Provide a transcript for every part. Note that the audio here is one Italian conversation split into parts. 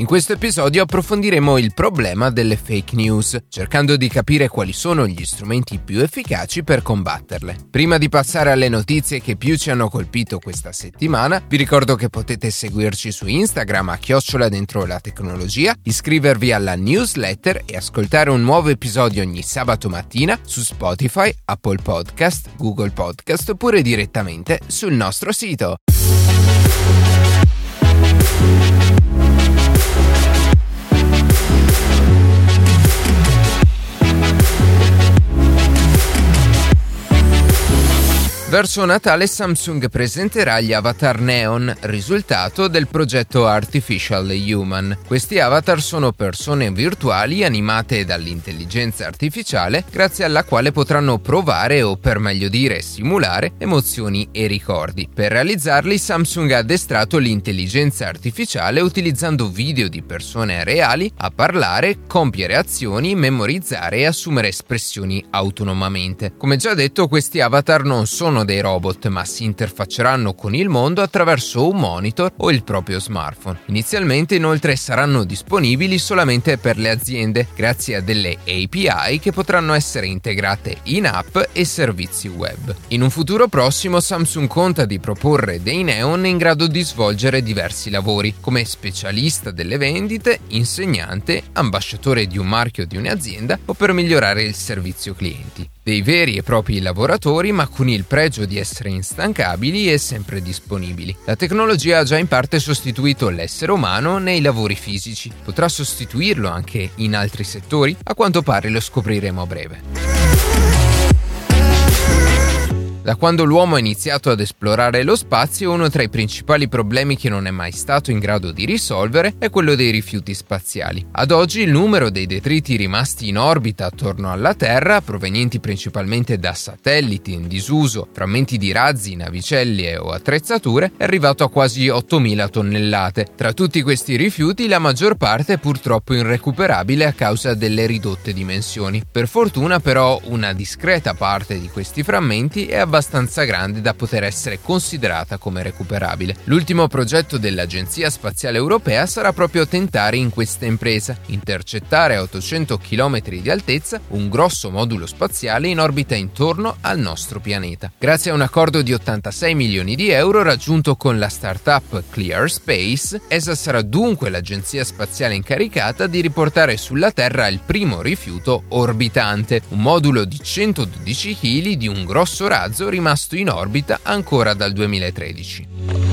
In questo episodio approfondiremo il problema delle fake news, cercando di capire quali sono gli strumenti più efficaci per combatterle. Prima di passare alle notizie che più ci hanno colpito questa settimana, vi ricordo che potete seguirci su Instagram a chiocciola dentro la tecnologia, iscrivervi alla newsletter e ascoltare un nuovo episodio ogni sabato mattina su Spotify, Apple Podcast, Google Podcast oppure direttamente sul nostro sito. Verso Natale Samsung presenterà gli avatar Neon, risultato del progetto Artificial Human. Questi avatar sono persone virtuali animate dall'intelligenza artificiale grazie alla quale potranno provare o per meglio dire simulare emozioni e ricordi. Per realizzarli Samsung ha addestrato l'intelligenza artificiale utilizzando video di persone reali a parlare, compiere azioni, memorizzare e assumere espressioni autonomamente. Come già detto questi avatar non sono sono dei robot ma si interfacceranno con il mondo attraverso un monitor o il proprio smartphone. Inizialmente inoltre saranno disponibili solamente per le aziende grazie a delle API che potranno essere integrate in app e servizi web. In un futuro prossimo Samsung conta di proporre dei neon in grado di svolgere diversi lavori come specialista delle vendite, insegnante, ambasciatore di un marchio di un'azienda o per migliorare il servizio clienti dei veri e propri lavoratori ma con il pregio di essere instancabili e sempre disponibili. La tecnologia ha già in parte sostituito l'essere umano nei lavori fisici, potrà sostituirlo anche in altri settori? A quanto pare lo scopriremo a breve. Da quando l'uomo ha iniziato ad esplorare lo spazio, uno tra i principali problemi che non è mai stato in grado di risolvere è quello dei rifiuti spaziali. Ad oggi il numero dei detriti rimasti in orbita attorno alla Terra, provenienti principalmente da satelliti in disuso, frammenti di razzi, navicelle o attrezzature, è arrivato a quasi 8.000 tonnellate. Tra tutti questi rifiuti la maggior parte è purtroppo irrecuperabile a causa delle ridotte dimensioni. Per fortuna però una discreta parte di questi frammenti è abbastanza grande da poter essere considerata come recuperabile. L'ultimo progetto dell'Agenzia Spaziale Europea sarà proprio tentare in questa impresa intercettare a 800 km di altezza un grosso modulo spaziale in orbita intorno al nostro pianeta. Grazie a un accordo di 86 milioni di euro raggiunto con la startup Clear Space, essa sarà dunque l'agenzia spaziale incaricata di riportare sulla Terra il primo rifiuto orbitante, un modulo di 112 kg di un grosso razzo mezzo rimasto in orbita ancora dal 2013.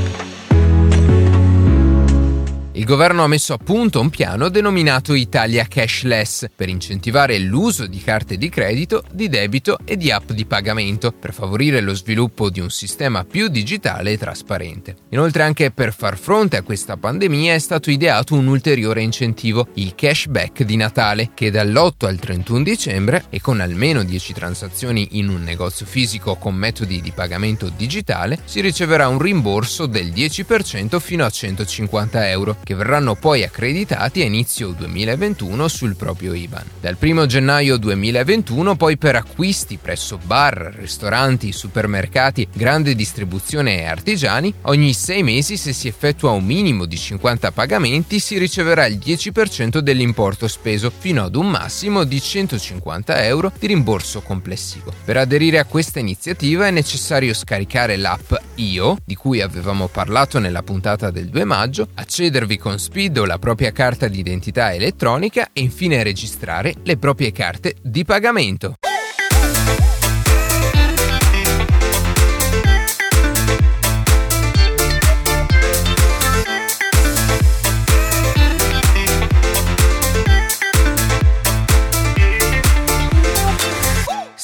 Il governo ha messo a punto un piano denominato Italia Cashless per incentivare l'uso di carte di credito, di debito e di app di pagamento per favorire lo sviluppo di un sistema più digitale e trasparente. Inoltre anche per far fronte a questa pandemia è stato ideato un ulteriore incentivo, il cashback di Natale, che dall'8 al 31 dicembre e con almeno 10 transazioni in un negozio fisico con metodi di pagamento digitale si riceverà un rimborso del 10% fino a 150 euro che verranno poi accreditati a inizio 2021 sul proprio IBAN. Dal 1 gennaio 2021 poi per acquisti presso bar, ristoranti, supermercati, grande distribuzione e artigiani, ogni 6 mesi se si effettua un minimo di 50 pagamenti si riceverà il 10% dell'importo speso fino ad un massimo di 150 euro di rimborso complessivo. Per aderire a questa iniziativa è necessario scaricare l'app IO, di cui avevamo parlato nella puntata del 2 maggio, accedervi con Speed o la propria carta di identità elettronica e infine registrare le proprie carte di pagamento.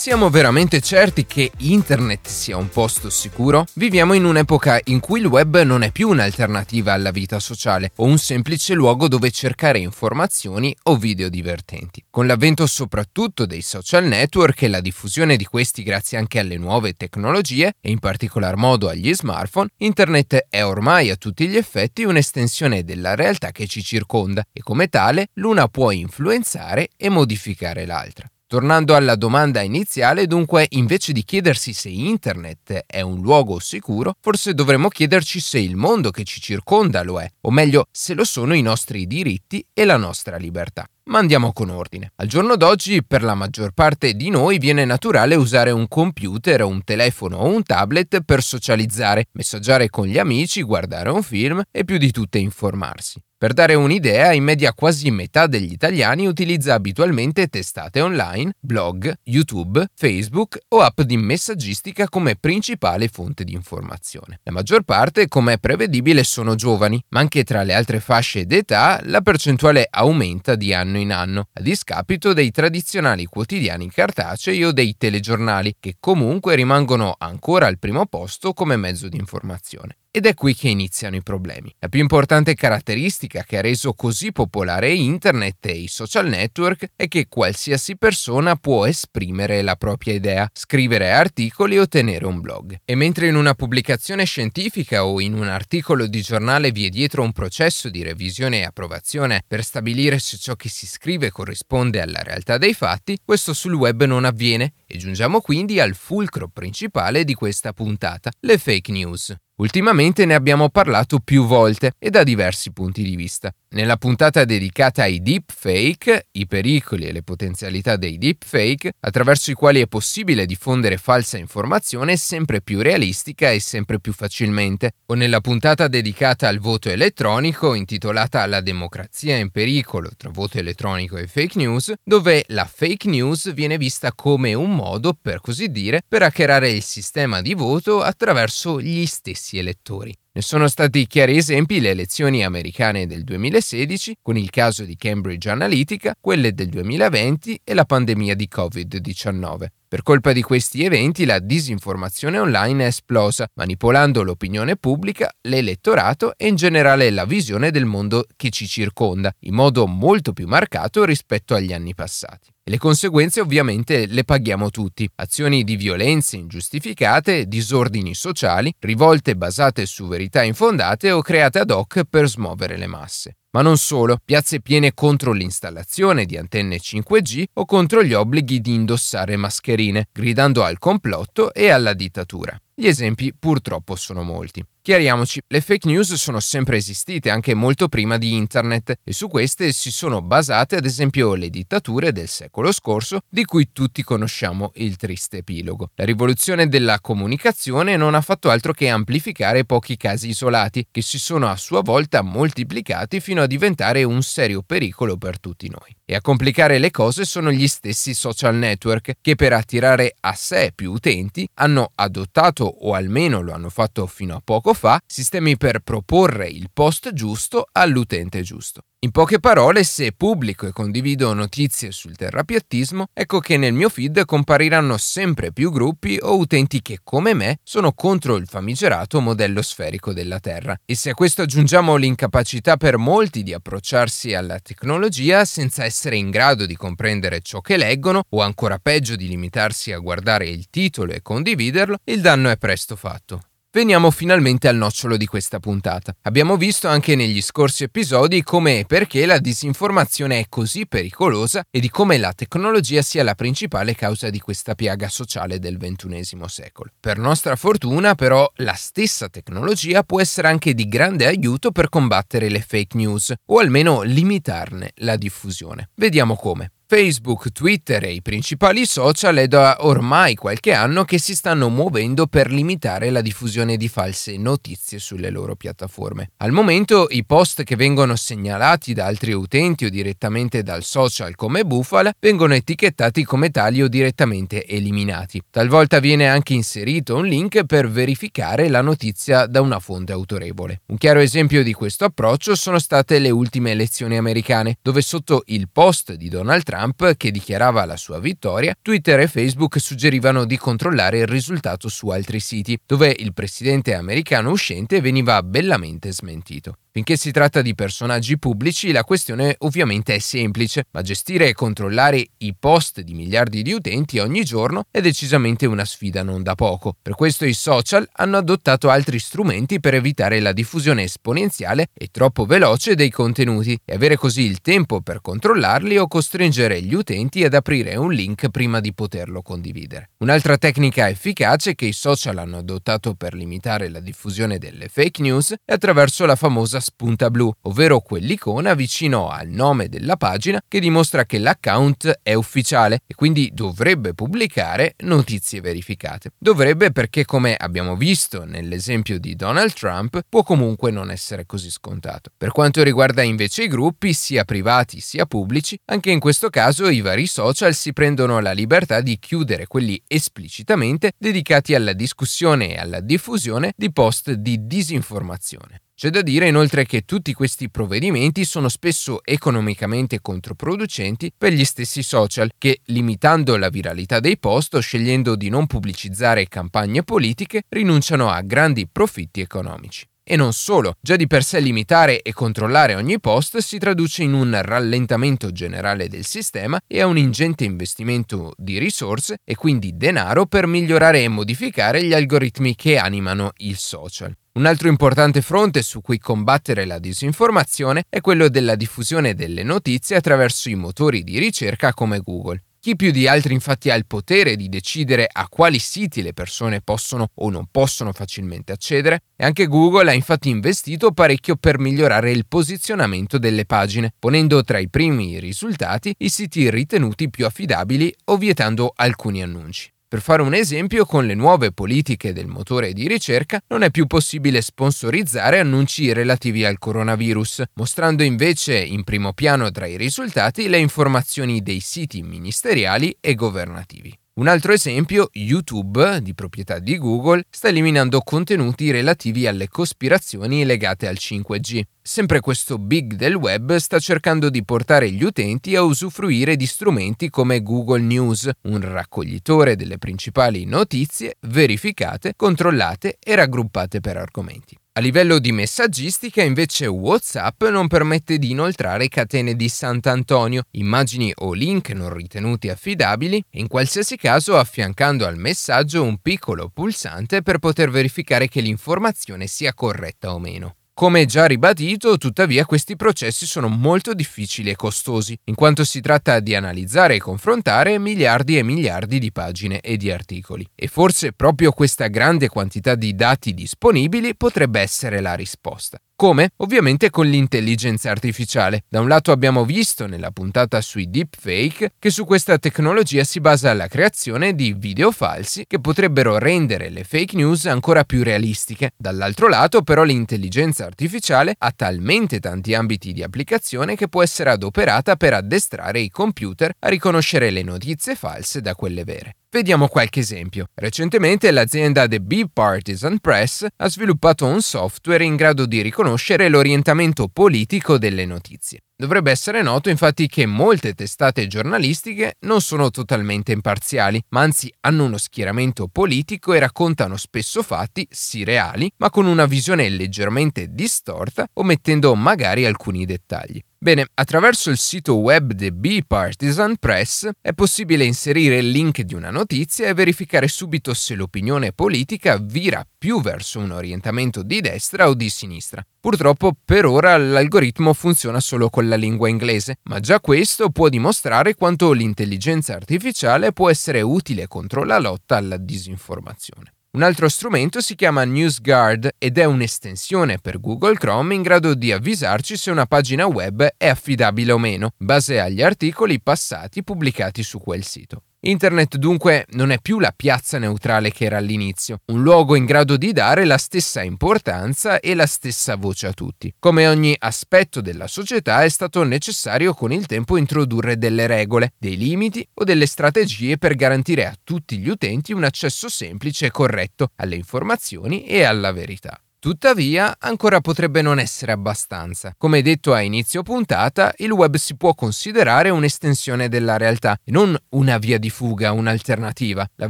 Siamo veramente certi che internet sia un posto sicuro? Viviamo in un'epoca in cui il web non è più un'alternativa alla vita sociale o un semplice luogo dove cercare informazioni o video divertenti. Con l'avvento soprattutto dei social network e la diffusione di questi grazie anche alle nuove tecnologie e in particolar modo agli smartphone, internet è ormai a tutti gli effetti un'estensione della realtà che ci circonda e come tale l'una può influenzare e modificare l'altra. Tornando alla domanda iniziale, dunque, invece di chiedersi se Internet è un luogo sicuro, forse dovremmo chiederci se il mondo che ci circonda lo è, o meglio, se lo sono i nostri diritti e la nostra libertà. Ma andiamo con ordine. Al giorno d'oggi per la maggior parte di noi viene naturale usare un computer, un telefono o un tablet per socializzare, messaggiare con gli amici, guardare un film e più di tutte informarsi. Per dare un'idea, in media quasi metà degli italiani utilizza abitualmente testate online, blog, YouTube, Facebook o app di messaggistica come principale fonte di informazione. La maggior parte, come è prevedibile, sono giovani, ma anche tra le altre fasce d'età la percentuale aumenta di anno in anno, a discapito dei tradizionali quotidiani cartacei o dei telegiornali, che comunque rimangono ancora al primo posto come mezzo di informazione. Ed è qui che iniziano i problemi. La più importante caratteristica che ha reso così popolare Internet e i social network è che qualsiasi persona può esprimere la propria idea, scrivere articoli o tenere un blog. E mentre in una pubblicazione scientifica o in un articolo di giornale vi è dietro un processo di revisione e approvazione per stabilire se ciò che si scrive corrisponde alla realtà dei fatti, questo sul web non avviene e giungiamo quindi al fulcro principale di questa puntata, le fake news. Ultimamente ne abbiamo parlato più volte e da diversi punti di vista. Nella puntata dedicata ai deepfake, i pericoli e le potenzialità dei deepfake, attraverso i quali è possibile diffondere falsa informazione sempre più realistica e sempre più facilmente, o nella puntata dedicata al voto elettronico, intitolata La democrazia in pericolo tra voto elettronico e fake news, dove la fake news viene vista come un modo, per così dire, per hackerare il sistema di voto attraverso gli stessi elettori. Ne sono stati chiari esempi le elezioni americane del 2016, con il caso di Cambridge Analytica, quelle del 2020 e la pandemia di Covid-19. Per colpa di questi eventi la disinformazione online è esplosa, manipolando l'opinione pubblica, l'elettorato e in generale la visione del mondo che ci circonda, in modo molto più marcato rispetto agli anni passati. E le conseguenze ovviamente le paghiamo tutti. Azioni di violenze ingiustificate, disordini sociali, rivolte basate su verità infondate o create ad hoc per smuovere le masse. Ma non solo, piazze piene contro l'installazione di antenne 5G o contro gli obblighi di indossare mascherine, gridando al complotto e alla dittatura. Gli esempi purtroppo sono molti. Chiariamoci, le fake news sono sempre esistite anche molto prima di internet e su queste si sono basate ad esempio le dittature del secolo scorso di cui tutti conosciamo il triste epilogo. La rivoluzione della comunicazione non ha fatto altro che amplificare pochi casi isolati che si sono a sua volta moltiplicati fino a diventare un serio pericolo per tutti noi. E a complicare le cose sono gli stessi social network che per attirare a sé più utenti hanno adottato o almeno lo hanno fatto fino a poco fa sistemi per proporre il post giusto all'utente giusto. In poche parole, se pubblico e condivido notizie sul terrapiattismo, ecco che nel mio feed compariranno sempre più gruppi o utenti che, come me, sono contro il famigerato modello sferico della Terra. E se a questo aggiungiamo l'incapacità per molti di approcciarsi alla tecnologia senza essere in grado di comprendere ciò che leggono, o ancora peggio di limitarsi a guardare il titolo e condividerlo, il danno è presto fatto. Veniamo finalmente al nocciolo di questa puntata. Abbiamo visto anche negli scorsi episodi come e perché la disinformazione è così pericolosa e di come la tecnologia sia la principale causa di questa piaga sociale del XXI secolo. Per nostra fortuna, però, la stessa tecnologia può essere anche di grande aiuto per combattere le fake news o almeno limitarne la diffusione. Vediamo come. Facebook, Twitter e i principali social è da ormai qualche anno che si stanno muovendo per limitare la diffusione di false notizie sulle loro piattaforme. Al momento i post che vengono segnalati da altri utenti o direttamente dal social come bufala vengono etichettati come tali o direttamente eliminati. Talvolta viene anche inserito un link per verificare la notizia da una fonte autorevole. Un chiaro esempio di questo approccio sono state le ultime elezioni americane, dove sotto il post di Donald Trump Trump, che dichiarava la sua vittoria, Twitter e Facebook suggerivano di controllare il risultato su altri siti, dove il presidente americano uscente veniva bellamente smentito. Finché si tratta di personaggi pubblici, la questione ovviamente è semplice, ma gestire e controllare i post di miliardi di utenti ogni giorno è decisamente una sfida non da poco. Per questo i social hanno adottato altri strumenti per evitare la diffusione esponenziale e troppo veloce dei contenuti e avere così il tempo per controllarli o costringere gli utenti ad aprire un link prima di poterlo condividere. Un'altra tecnica efficace che i social hanno adottato per limitare la diffusione delle fake news è attraverso la famosa spunta blu, ovvero quell'icona vicino al nome della pagina che dimostra che l'account è ufficiale e quindi dovrebbe pubblicare notizie verificate. Dovrebbe perché, come abbiamo visto nell'esempio di Donald Trump, può comunque non essere così scontato. Per quanto riguarda invece i gruppi, sia privati sia pubblici, anche in questo caso i vari social si prendono la libertà di chiudere quelli esplicitamente dedicati alla discussione e alla diffusione di post di disinformazione. C'è da dire inoltre che tutti questi provvedimenti sono spesso economicamente controproducenti per gli stessi social che, limitando la viralità dei post o scegliendo di non pubblicizzare campagne politiche, rinunciano a grandi profitti economici. E non solo, già di per sé limitare e controllare ogni post si traduce in un rallentamento generale del sistema e a un ingente investimento di risorse e quindi denaro per migliorare e modificare gli algoritmi che animano il social. Un altro importante fronte su cui combattere la disinformazione è quello della diffusione delle notizie attraverso i motori di ricerca come Google. Chi più di altri infatti ha il potere di decidere a quali siti le persone possono o non possono facilmente accedere e anche Google ha infatti investito parecchio per migliorare il posizionamento delle pagine, ponendo tra i primi risultati i siti ritenuti più affidabili o vietando alcuni annunci. Per fare un esempio, con le nuove politiche del motore di ricerca non è più possibile sponsorizzare annunci relativi al coronavirus, mostrando invece in primo piano tra i risultati le informazioni dei siti ministeriali e governativi. Un altro esempio, YouTube, di proprietà di Google, sta eliminando contenuti relativi alle cospirazioni legate al 5G. Sempre questo big del web sta cercando di portare gli utenti a usufruire di strumenti come Google News, un raccoglitore delle principali notizie verificate, controllate e raggruppate per argomenti. A livello di messaggistica invece WhatsApp non permette di inoltrare catene di Sant'Antonio, immagini o link non ritenuti affidabili e in qualsiasi caso affiancando al messaggio un piccolo pulsante per poter verificare che l'informazione sia corretta o meno. Come già ribadito, tuttavia questi processi sono molto difficili e costosi, in quanto si tratta di analizzare e confrontare miliardi e miliardi di pagine e di articoli. E forse proprio questa grande quantità di dati disponibili potrebbe essere la risposta. Come? Ovviamente con l'intelligenza artificiale. Da un lato abbiamo visto nella puntata sui deepfake che su questa tecnologia si basa la creazione di video falsi che potrebbero rendere le fake news ancora più realistiche. Dall'altro lato però l'intelligenza artificiale ha talmente tanti ambiti di applicazione che può essere adoperata per addestrare i computer a riconoscere le notizie false da quelle vere. Vediamo qualche esempio. Recentemente l'azienda The Bipartisan Press ha sviluppato un software in grado di riconoscere l'orientamento politico delle notizie. Dovrebbe essere noto infatti che molte testate giornalistiche non sono totalmente imparziali, ma anzi hanno uno schieramento politico e raccontano spesso fatti, sì reali, ma con una visione leggermente distorta, omettendo magari alcuni dettagli. Bene, attraverso il sito web The Bipartisan Press è possibile inserire il link di una notizia e verificare subito se l'opinione politica vira più verso un orientamento di destra o di sinistra. Purtroppo per ora l'algoritmo funziona solo con la lingua inglese, ma già questo può dimostrare quanto l'intelligenza artificiale può essere utile contro la lotta alla disinformazione. Un altro strumento si chiama NewsGuard ed è un'estensione per Google Chrome in grado di avvisarci se una pagina web è affidabile o meno, base agli articoli passati pubblicati su quel sito. Internet dunque non è più la piazza neutrale che era all'inizio, un luogo in grado di dare la stessa importanza e la stessa voce a tutti. Come ogni aspetto della società è stato necessario con il tempo introdurre delle regole, dei limiti o delle strategie per garantire a tutti gli utenti un accesso semplice e corretto alle informazioni e alla verità. Tuttavia, ancora potrebbe non essere abbastanza. Come detto a inizio puntata, il web si può considerare un'estensione della realtà e non una via di fuga, un'alternativa. La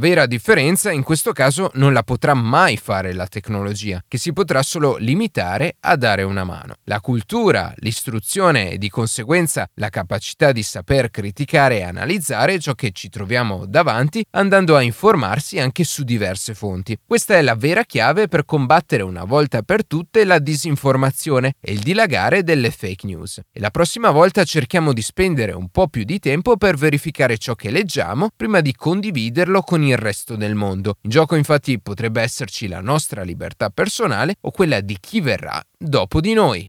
vera differenza in questo caso non la potrà mai fare la tecnologia, che si potrà solo limitare a dare una mano. La cultura, l'istruzione e di conseguenza la capacità di saper criticare e analizzare ciò che ci troviamo davanti andando a informarsi anche su diverse fonti. Questa è la vera chiave per combattere una volta volta per tutte la disinformazione e il dilagare delle fake news. E la prossima volta cerchiamo di spendere un po' più di tempo per verificare ciò che leggiamo prima di condividerlo con il resto del mondo. In gioco infatti potrebbe esserci la nostra libertà personale o quella di chi verrà dopo di noi.